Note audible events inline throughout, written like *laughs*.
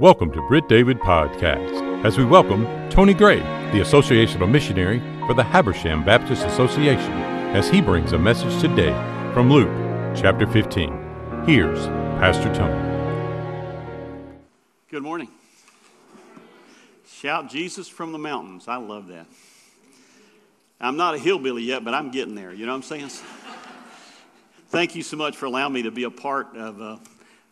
Welcome to Britt David Podcast as we welcome Tony Gray, the associational missionary for the Habersham Baptist Association, as he brings a message today from Luke chapter 15. Here's Pastor Tony. Good morning. Shout Jesus from the mountains. I love that. I'm not a hillbilly yet, but I'm getting there. You know what I'm saying? *laughs* Thank you so much for allowing me to be a part of. Uh,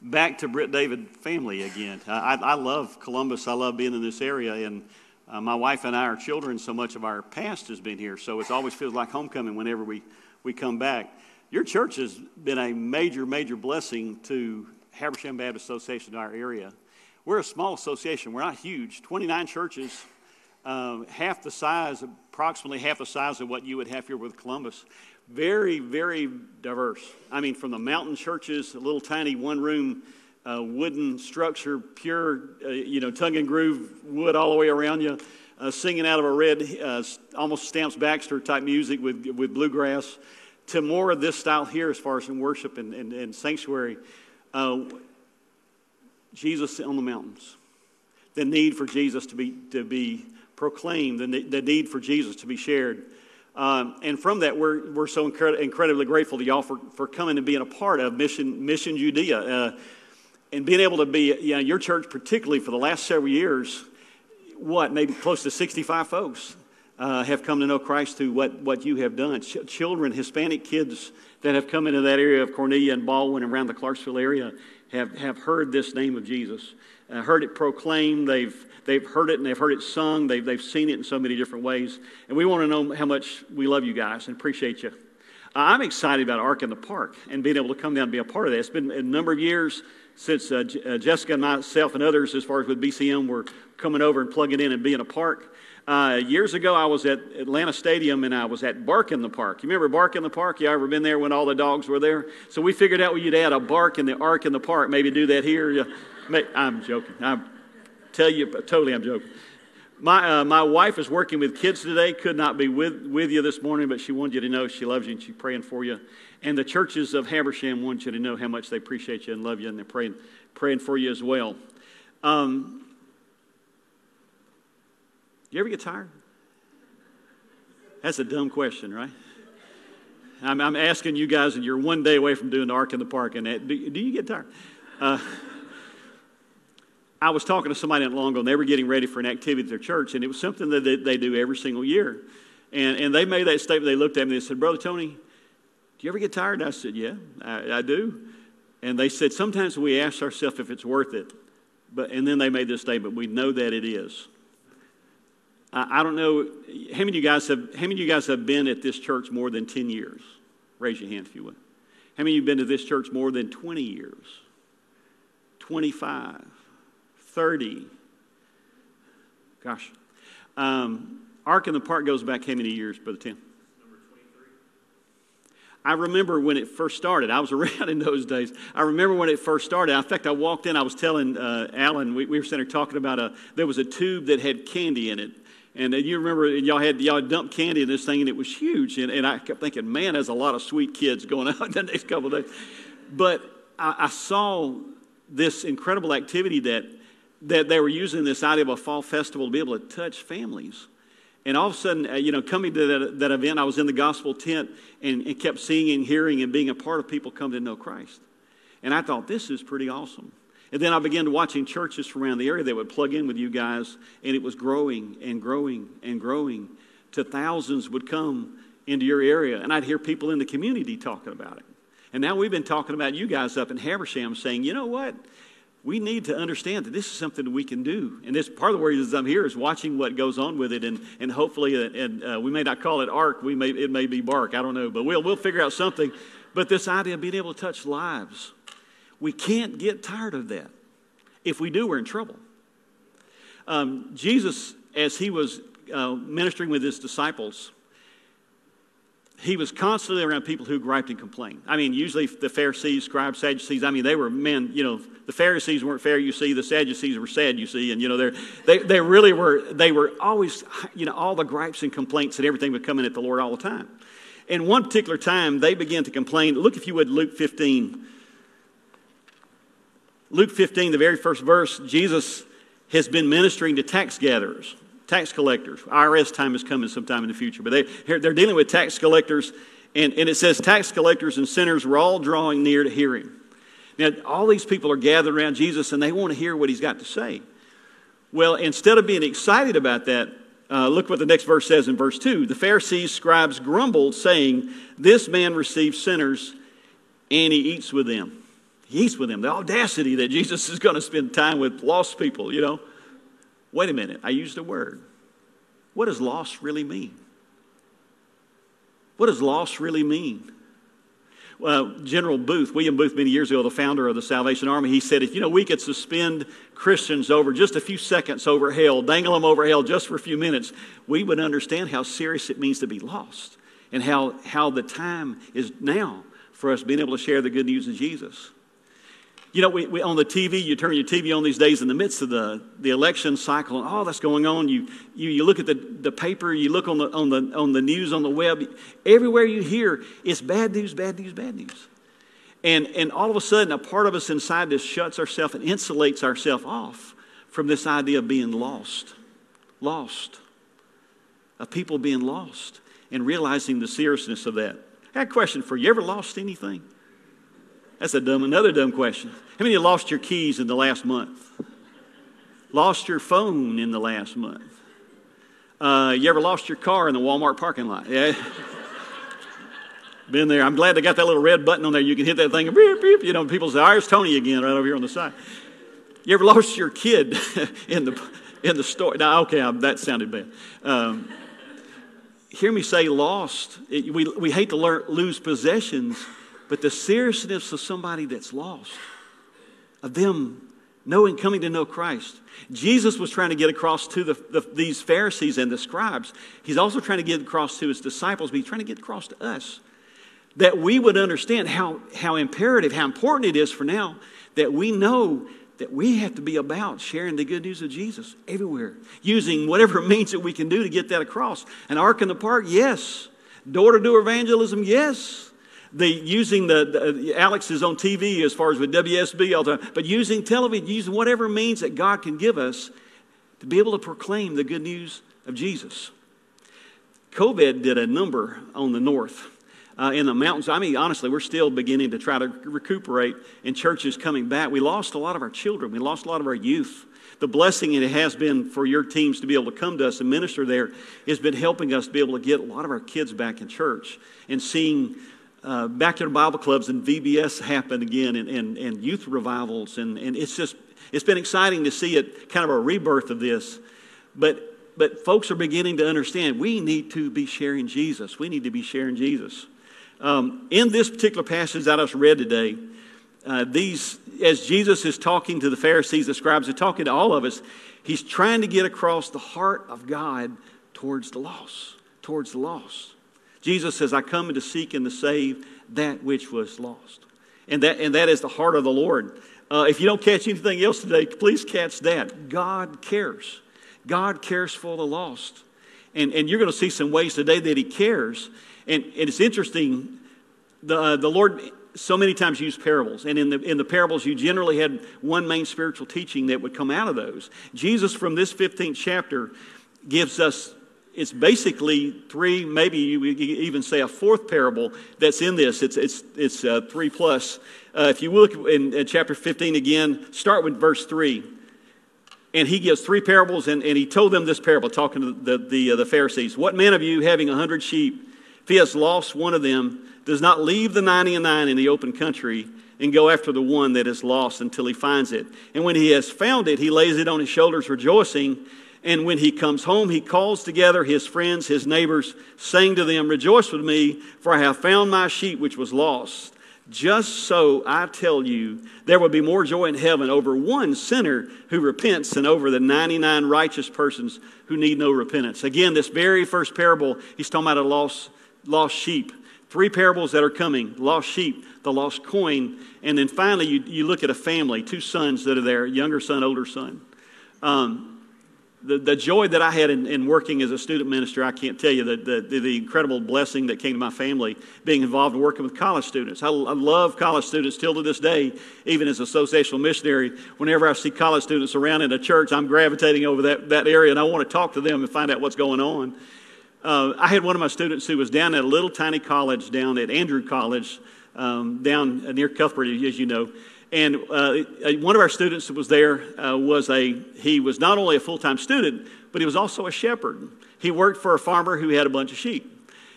back to Britt David family again. I, I love Columbus. I love being in this area, and uh, my wife and I, our children, so much of our past has been here. So it always feels like homecoming whenever we, we come back. Your church has been a major, major blessing to Habersham Baptist Association in our area. We're a small association. We're not huge. 29 churches, um, half the size, approximately half the size of what you would have here with Columbus very, very diverse. I mean, from the mountain churches, a little tiny one room uh, wooden structure, pure, uh, you know, tongue and groove wood all the way around you, uh, singing out of a red, uh, almost Stamps Baxter type music with, with bluegrass, to more of this style here as far as in worship and, and, and sanctuary. Uh, Jesus on the mountains. The need for Jesus to be, to be proclaimed, the, the need for Jesus to be shared. Um, and from that, we're, we're so incred- incredibly grateful to y'all for, for coming and being a part of Mission, Mission Judea uh, and being able to be, you know, your church, particularly for the last several years, what, maybe close to 65 folks uh, have come to know Christ through what, what you have done. Ch- children, Hispanic kids that have come into that area of Cornelia and Baldwin and around the Clarksville area have, have heard this name of Jesus, heard it proclaimed. They've, they've heard it and they've heard it sung. They've, they've seen it in so many different ways. And we want to know how much we love you guys and appreciate you. I'm excited about Ark in the Park and being able to come down and be a part of that. It's been a number of years since uh, J- uh, Jessica and myself and others, as far as with BCM, were coming over and plugging in and being a part. Uh, years ago, I was at Atlanta Stadium and I was at Bark in the Park. You remember Bark in the Park? You ever been there when all the dogs were there? So we figured out we'd add a bark in the Ark in the Park. Maybe do that here. I'm joking. I'm tell you, totally, I'm joking. My, uh, my wife is working with kids today, could not be with, with you this morning, but she wanted you to know she loves you and she's praying for you. And the churches of Habersham want you to know how much they appreciate you and love you, and they're praying, praying for you as well. Um, you ever get tired? That's a dumb question, right? I'm, I'm, asking you guys, and you're one day away from doing the Ark in the Park, and that, do, do you get tired? Uh, I was talking to somebody not long ago, and they were getting ready for an activity at their church, and it was something that they, they do every single year. And, and they made that statement. They looked at me and they said, Brother Tony, do you ever get tired? I said, Yeah, I, I do. And they said, Sometimes we ask ourselves if it's worth it. But, and then they made this statement we know that it is. I, I don't know, how many, of you guys have, how many of you guys have been at this church more than 10 years? Raise your hand if you would. How many of you have been to this church more than 20 years? 25? 30. Gosh. Um, Ark in the Park goes back how many years, Brother Tim? I remember when it first started. I was *laughs* around in those days. I remember when it first started. In fact, I walked in. I was telling uh, Alan. We, we, were sitting there talking about a. There was a tube that had candy in it, and you remember y'all had y'all dumped candy in this thing, and it was huge. And, and I kept thinking, man, there's a lot of sweet kids going *laughs* out the next couple of days. But I, I saw this incredible activity that that they were using this idea of a fall festival to be able to touch families. And all of a sudden, uh, you know, coming to that, that event, I was in the gospel tent and, and kept seeing and hearing and being a part of people come to know Christ. And I thought, this is pretty awesome. And then I began watching churches from around the area that would plug in with you guys, and it was growing and growing and growing to thousands would come into your area. And I'd hear people in the community talking about it. And now we've been talking about you guys up in Habersham saying, you know what? We need to understand that this is something that we can do. And this part of the reason I'm here is watching what goes on with it, and, and hopefully, uh, and uh, we may not call it arc, we may, it may be bark, I don't know, but we'll, we'll figure out something. But this idea of being able to touch lives, we can't get tired of that. If we do, we're in trouble. Um, Jesus, as he was uh, ministering with his disciples, he was constantly around people who griped and complained. I mean, usually the Pharisees, scribes, Sadducees, I mean, they were men, you know, the Pharisees weren't fair, you see, the Sadducees were sad, you see, and, you know, they they, really were, they were always, you know, all the gripes and complaints and everything would come in at the Lord all the time. And one particular time, they began to complain. Look, if you would, Luke 15. Luke 15, the very first verse, Jesus has been ministering to tax gatherers, tax collectors. IRS time is coming sometime in the future, but they, they're dealing with tax collectors, and, and it says tax collectors and sinners were all drawing near to hear him. Now, all these people are gathered around Jesus and they want to hear what he's got to say. Well, instead of being excited about that, uh, look what the next verse says in verse 2. The Pharisees, scribes grumbled, saying, This man receives sinners and he eats with them. He eats with them. The audacity that Jesus is going to spend time with lost people, you know. Wait a minute, I used a word. What does loss really mean? What does loss really mean? Uh, General Booth, William Booth, many years ago, the founder of the Salvation Army, he said, if you know we could suspend Christians over just a few seconds over hell, dangle them over hell just for a few minutes, we would understand how serious it means to be lost and how, how the time is now for us being able to share the good news of Jesus. You know, we, we, on the TV, you turn your TV on these days in the midst of the, the election cycle, and all that's going on. You, you, you look at the, the paper, you look on the, on, the, on the news on the web. Everywhere you hear, it's bad news, bad news, bad news. And, and all of a sudden, a part of us inside just shuts ourselves and insulates ourselves off from this idea of being lost. Lost. Of people being lost and realizing the seriousness of that. I had a question for you. You ever lost anything? That's a dumb, another dumb question. How many lost your keys in the last month? Lost your phone in the last month? Uh, you ever lost your car in the Walmart parking lot? Yeah. Been there. I'm glad they got that little red button on there. You can hit that thing beep, beep. You know, people say, "There's Tony again," right over here on the side. You ever lost your kid *laughs* in the in the store? Now, okay, that sounded bad. Um, hear me say, lost. It, we we hate to learn, lose possessions but the seriousness of somebody that's lost, of them knowing, coming to know Christ. Jesus was trying to get across to the, the, these Pharisees and the scribes. He's also trying to get across to his disciples, but he's trying to get across to us that we would understand how, how imperative, how important it is for now that we know that we have to be about sharing the good news of Jesus everywhere, using whatever *laughs* means that we can do to get that across. An ark in the park, yes. Door to door evangelism, yes the using the, the, Alex is on TV as far as with WSB all the time, but using television, using whatever means that God can give us to be able to proclaim the good news of Jesus. COVID did a number on the north. Uh, in the mountains. I mean, honestly, we're still beginning to try to recuperate, and churches coming back. We lost a lot of our children. We lost a lot of our youth. The blessing it has been for your teams to be able to come to us and minister there has been helping us to be able to get a lot of our kids back in church and seeing uh, back to the Bible clubs and VBS happen again and, and, and youth revivals. And, and it's just, it's been exciting to see it, kind of a rebirth of this. But, but folks are beginning to understand we need to be sharing Jesus. We need to be sharing Jesus. Um, in this particular passage that I have read today, uh, these, as Jesus is talking to the Pharisees, the scribes, are talking to all of us, he's trying to get across the heart of God towards the lost, towards the lost. Jesus says, I come to seek and to save that which was lost. And that, and that is the heart of the Lord. Uh, if you don't catch anything else today, please catch that. God cares. God cares for the lost. And, and you're going to see some ways today that He cares. And, and it's interesting, the, uh, the Lord so many times used parables. And in the, in the parables, you generally had one main spiritual teaching that would come out of those. Jesus, from this 15th chapter, gives us it's basically three, maybe you even say a fourth parable that's in this. It's, it's, it's uh, three plus. Uh, if you look in, in, chapter 15 again, start with verse 3. And he gives three parables, and, and he told them this parable, talking to the, the, uh, the Pharisees. What man of you, having a hundred sheep, if he has lost one of them, does not leave the ninety and nine in the open country and go after the one that is lost until he finds it? And when he has found it, he lays it on his shoulders, rejoicing. And when he comes home, he calls together his friends, his neighbors, saying to them, Rejoice with me, for I have found my sheep which was lost. Just so I tell you, there will be more joy in heaven over one sinner who repents than over the 99 righteous persons who need no repentance. Again, this very first parable, he's talking about a lost, lost sheep. Three parables that are coming lost sheep, the lost coin, and then finally you, you look at a family, two sons that are there, younger son, older son. Um, the, the joy that I had in, in working as a student minister, I can't tell you the, the, the, incredible blessing that came to my family being involved in working with college students. I, I love college students till to this day, even as a associational missionary. Whenever I see college students around in a church, I'm gravitating over that, that area and I want to talk to them and find out what's going on. Uh, I had one of my students who was down at a little tiny college down at Andrew College, um, down near Cuthbert, as you know. And uh, one of our students that was there uh, was a, he was not only a full time student, but he was also a shepherd. He worked for a farmer who had a bunch of sheep.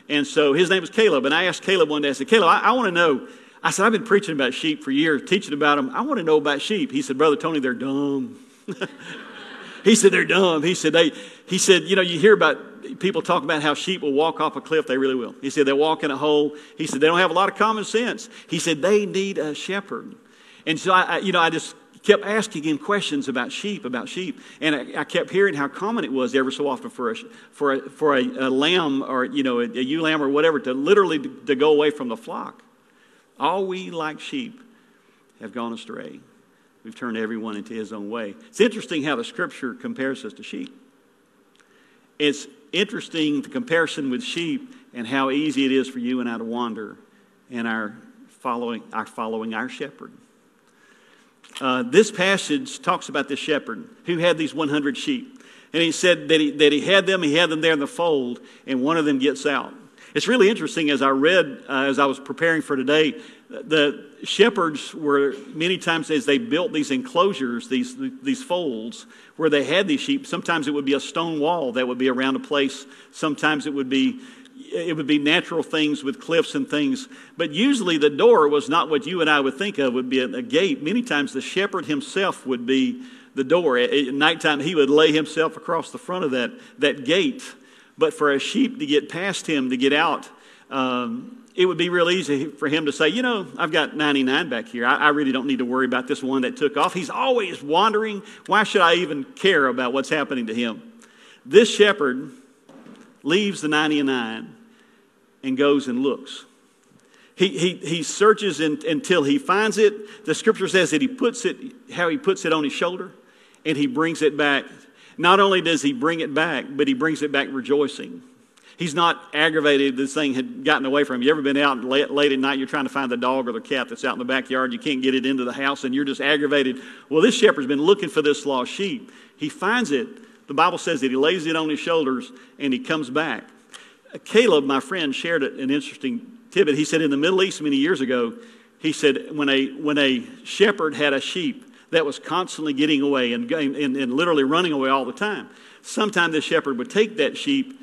And so his name was Caleb. And I asked Caleb one day, I said, Caleb, I, I want to know. I said, I've been preaching about sheep for years, teaching about them. I want to know about sheep. He said, Brother Tony, they're dumb. *laughs* he said, they're dumb. He said, they, he said, you know, you hear about people talk about how sheep will walk off a cliff. They really will. He said, they walk in a hole. He said, they don't have a lot of common sense. He said, they need a shepherd. And so, I, you know, I just kept asking him questions about sheep, about sheep. And I, I, kept hearing how common it was ever so often for a, for a, for a, a lamb or, you know, a, a ewe lamb or whatever to literally to, go away from the flock. All we like sheep have gone astray. We've turned everyone into his own way. It's interesting how the scripture compares us to sheep. It's interesting the comparison with sheep and how easy it is for you and I to wander and our following, our following our shepherd. Uh, this passage talks about the shepherd who had these 100 sheep. And he said that he, that he had them, he had them there in the fold, and one of them gets out. It's really interesting as I read, uh, as I was preparing for today, the shepherds were many times as they built these enclosures, these, these folds, where they had these sheep. Sometimes it would be a stone wall that would be around a place. Sometimes it would be it would be natural things with cliffs and things. But usually the door was not what you and I would think of would be a gate. Many times the shepherd himself would be the door. At nighttime, he would lay himself across the front of that, that gate. But for a sheep to get past him, to get out, um, it would be real easy for him to say, You know, I've got 99 back here. I, I, really don't need to worry about this one that took off. He's always wandering. Why should I even care about what's happening to him? This shepherd leaves the 99 and goes and looks. He, he, he searches in, until he finds it. The scripture says that he puts it, how he puts it on his shoulder, and he brings it back. Not only does he bring it back, but he brings it back rejoicing. He's not aggravated this thing had gotten away from him. You ever been out late, late at night, you're trying to find the dog or the cat that's out in the backyard, you can't get it into the house, and you're just aggravated. Well, this shepherd's been looking for this lost sheep. He finds it, the Bible says that he lays it on his shoulders and he comes back. Caleb, my friend, shared an interesting tidbit. He said in the Middle East many years ago, he said when a, when a shepherd had a sheep that was constantly getting away and, and, and literally running away all the time, sometimes the shepherd would take that sheep,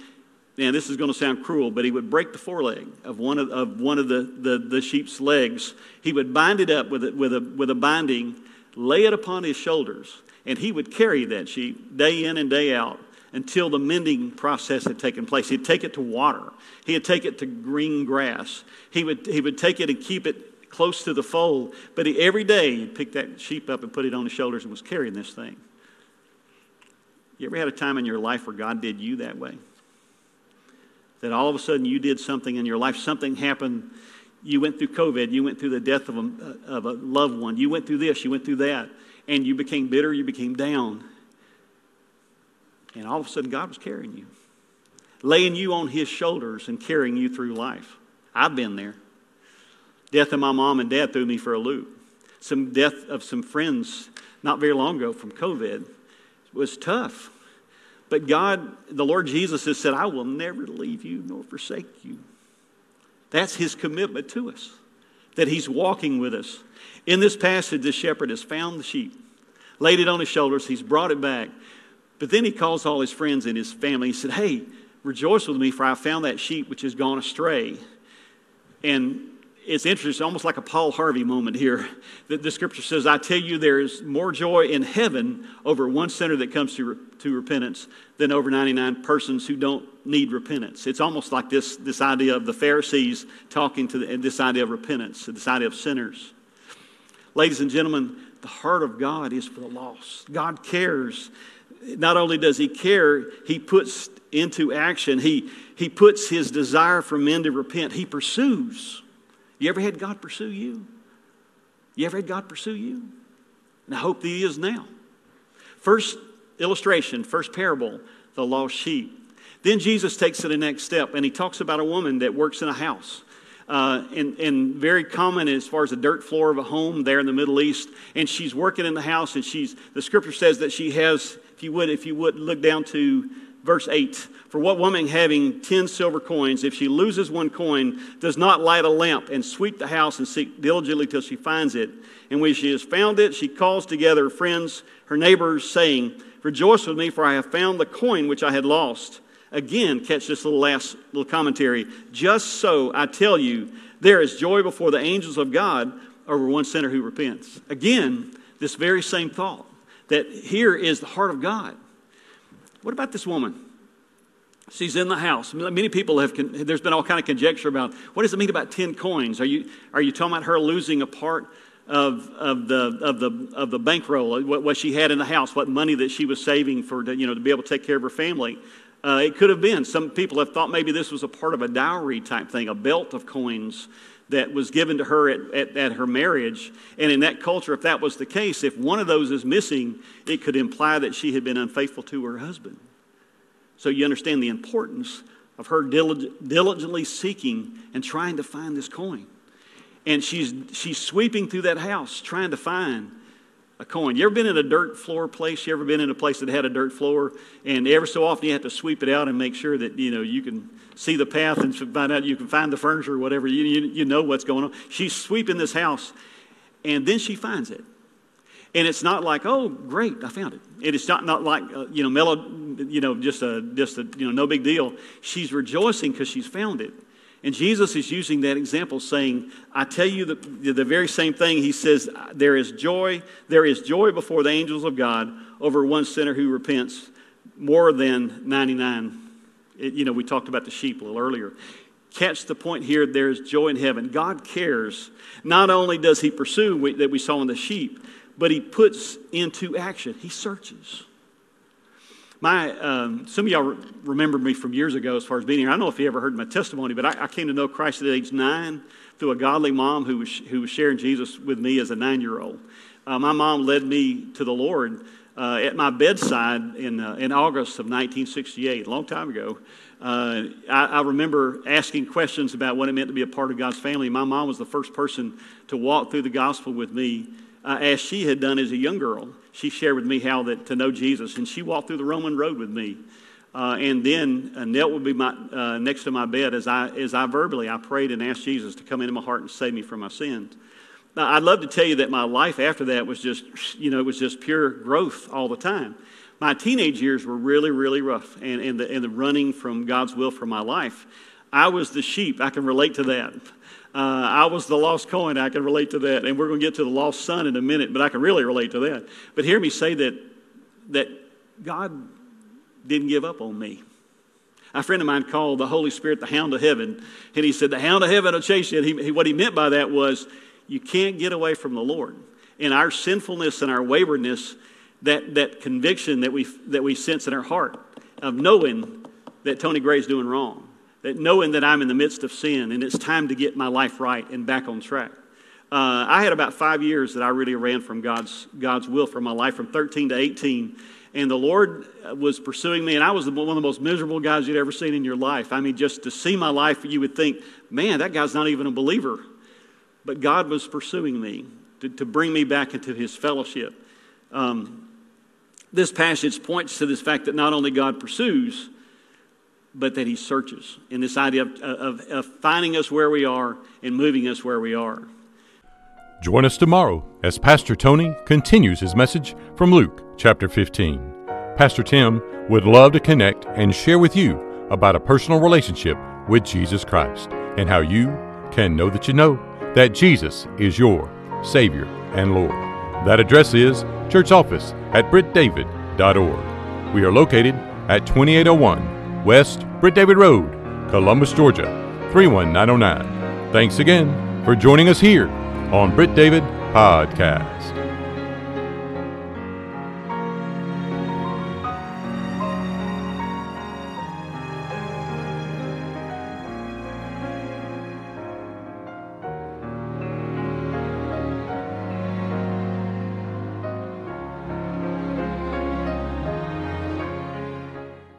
and this is going to sound cruel, but he would break the foreleg of one of, of, one of the, the, the sheep's legs. He would bind it up with a, with, a, with a binding, lay it upon his shoulders, and he would carry that sheep day in and day out until the mending process had taken place. He'd take it to water, he'd take it to green grass. He would, he would take it and keep it close to the fold. But he, every day he'd pick that sheep up and put it on his shoulders and was carrying this thing. You ever had a time in your life where God did you that way? That all of a sudden you did something in your life, something happened. You went through COVID, you went through the death of a, of a loved one, you went through this, you went through that, and you became bitter, you became down. And all of a sudden, God was carrying you, laying you on His shoulders and carrying you through life. I've been there. Death of my mom and dad threw me for a loop. Some death of some friends not very long ago from COVID was tough. But God, the Lord Jesus has said, I will never leave you nor forsake you. That's his commitment to us, that he's walking with us. In this passage, the shepherd has found the sheep, laid it on his shoulders, he's brought it back. But then he calls all his friends and his family. He said, Hey, rejoice with me, for I found that sheep which has gone astray. And it's interesting, almost like a Paul Harvey moment here. That the scripture says, I tell you, there is more joy in heaven over one sinner that comes to, to repentance than over 99 persons who don't need repentance. It's almost like this, this idea of the Pharisees talking to the, this idea of repentance, this idea of sinners. Ladies and gentlemen, the heart of God is for the lost. God cares not only does he care, he puts into action, he, he puts his desire for men to repent. He pursues. You ever had God pursue you? You ever had God pursue you? And I hope that he is now. First illustration, first parable, the lost sheep. Then Jesus takes it the next step and he talks about a woman that works in a house. Uh, and, and, very common as far as the dirt floor of a home there in the Middle East. And she's working in the house, and she's the scripture says that she has, if you would, if you would look down to verse 8. For what woman having ten silver coins, if she loses one coin, does not light a lamp and sweep the house and seek diligently till she finds it? And when she has found it, she calls together her friends, her neighbors, saying, Rejoice with me, for I have found the coin which I had lost. Again, catch this little last little commentary. Just so I tell you, there is joy before the angels of God over one sinner who repents. Again, this very same thought that here is the heart of God. What about this woman? She's in the house. Many people have, there's been all kind of conjecture about what does it mean about 10 coins? Are you, are you talking about her losing a part of, of, the, of, the, of the bankroll, what, what she had in the house, what money that she was saving for, to, you know, to be able to take care of her family? Uh, it could have been. Some people have thought maybe this was a part of a dowry type thing, a belt of coins that was given to her at, at, at, her marriage. And in that culture, if that was the case, if one of those is missing, it could imply that she had been unfaithful to her husband. So you understand the importance of her diligently seeking and trying to find this coin. And she's, she's sweeping through that house trying to find a coin. You ever been in a dirt floor place? You ever been in a place that had a dirt floor? And ever so often you have to sweep it out and make sure that, you know, you can see the path and find out you can find the furniture or whatever. You, you, you know what's going on. She's sweeping this house and then she finds it. And it's not like, oh, great, I found it. It is not, not like, uh, you know, mellow, you know, just a, just a, you know, no big deal. She's rejoicing because she's found it. And Jesus is using that example, saying, I tell you the, the very same thing. He says, There is joy, there is joy before the angels of God over one sinner who repents more than 99. It, you know, we talked about the sheep a little earlier. Catch the point here there is joy in heaven. God cares. Not only does He pursue we, that we saw in the sheep, but He puts into action, He searches. My, um, some of y'all remember me from years ago as far as being here. I don't know if you ever heard my testimony, but I, I came to know Christ at age nine through a godly mom who was, who was sharing Jesus with me as a nine year old. Uh, my mom led me to the Lord uh, at my bedside in, uh, in August of 1968, a long time ago. Uh, I, I, remember asking questions about what it meant to be a part of God's family. My mom was the first person to walk through the gospel with me as she had done as a young girl. She shared with me how that, to know Jesus, and she walked through the Roman road with me. Uh, and then uh, knelt would be my, uh, next to my bed as I, as I verbally I prayed and asked Jesus to come into my heart and save me from my sins. Now, I'd love to tell you that my life after that was just, you know, it was just pure growth all the time. My teenage years were really, really rough, and, and, the, and the running from God's will for my life. I was the sheep. I can relate to that. Uh, I was the lost coin. I can relate to that. And we're going to get to the lost son in a minute, but I can really relate to that. But hear me say that, that God didn't give up on me. A friend of mine called the Holy Spirit the hound of heaven. And he said, The hound of heaven will chase you. He, he, what he meant by that was, you can't get away from the Lord. In our sinfulness and our waywardness, that, that conviction that we, that we sense in our heart of knowing that Tony Gray's doing wrong that knowing that I'm in the midst of sin and it's time to get my life right and back on track. Uh, I had about five years that I really ran from God's, God's will for my life from 13 to 18. And the Lord was pursuing me, and I was one of the most miserable guys you'd ever seen in your life. I mean, just to see my life, you would think, man, that guy's not even a believer. But God was pursuing me to, to bring me back into his fellowship. Um, this passage points to this fact that not only God pursues, but that He searches. in this idea of, of, of finding us where we are and moving us where we are. Join us tomorrow as Pastor Tony continues his message from Luke chapter 15. Pastor Tim would love to connect and share with you about a personal relationship with Jesus Christ and how you can know that you know that Jesus is your Savior and Lord. That address is church office at brittdavid.org. We are located at 2801 West Britt David Road, Columbus, Georgia 31909. Thanks again for joining us here on Britt David Podcast.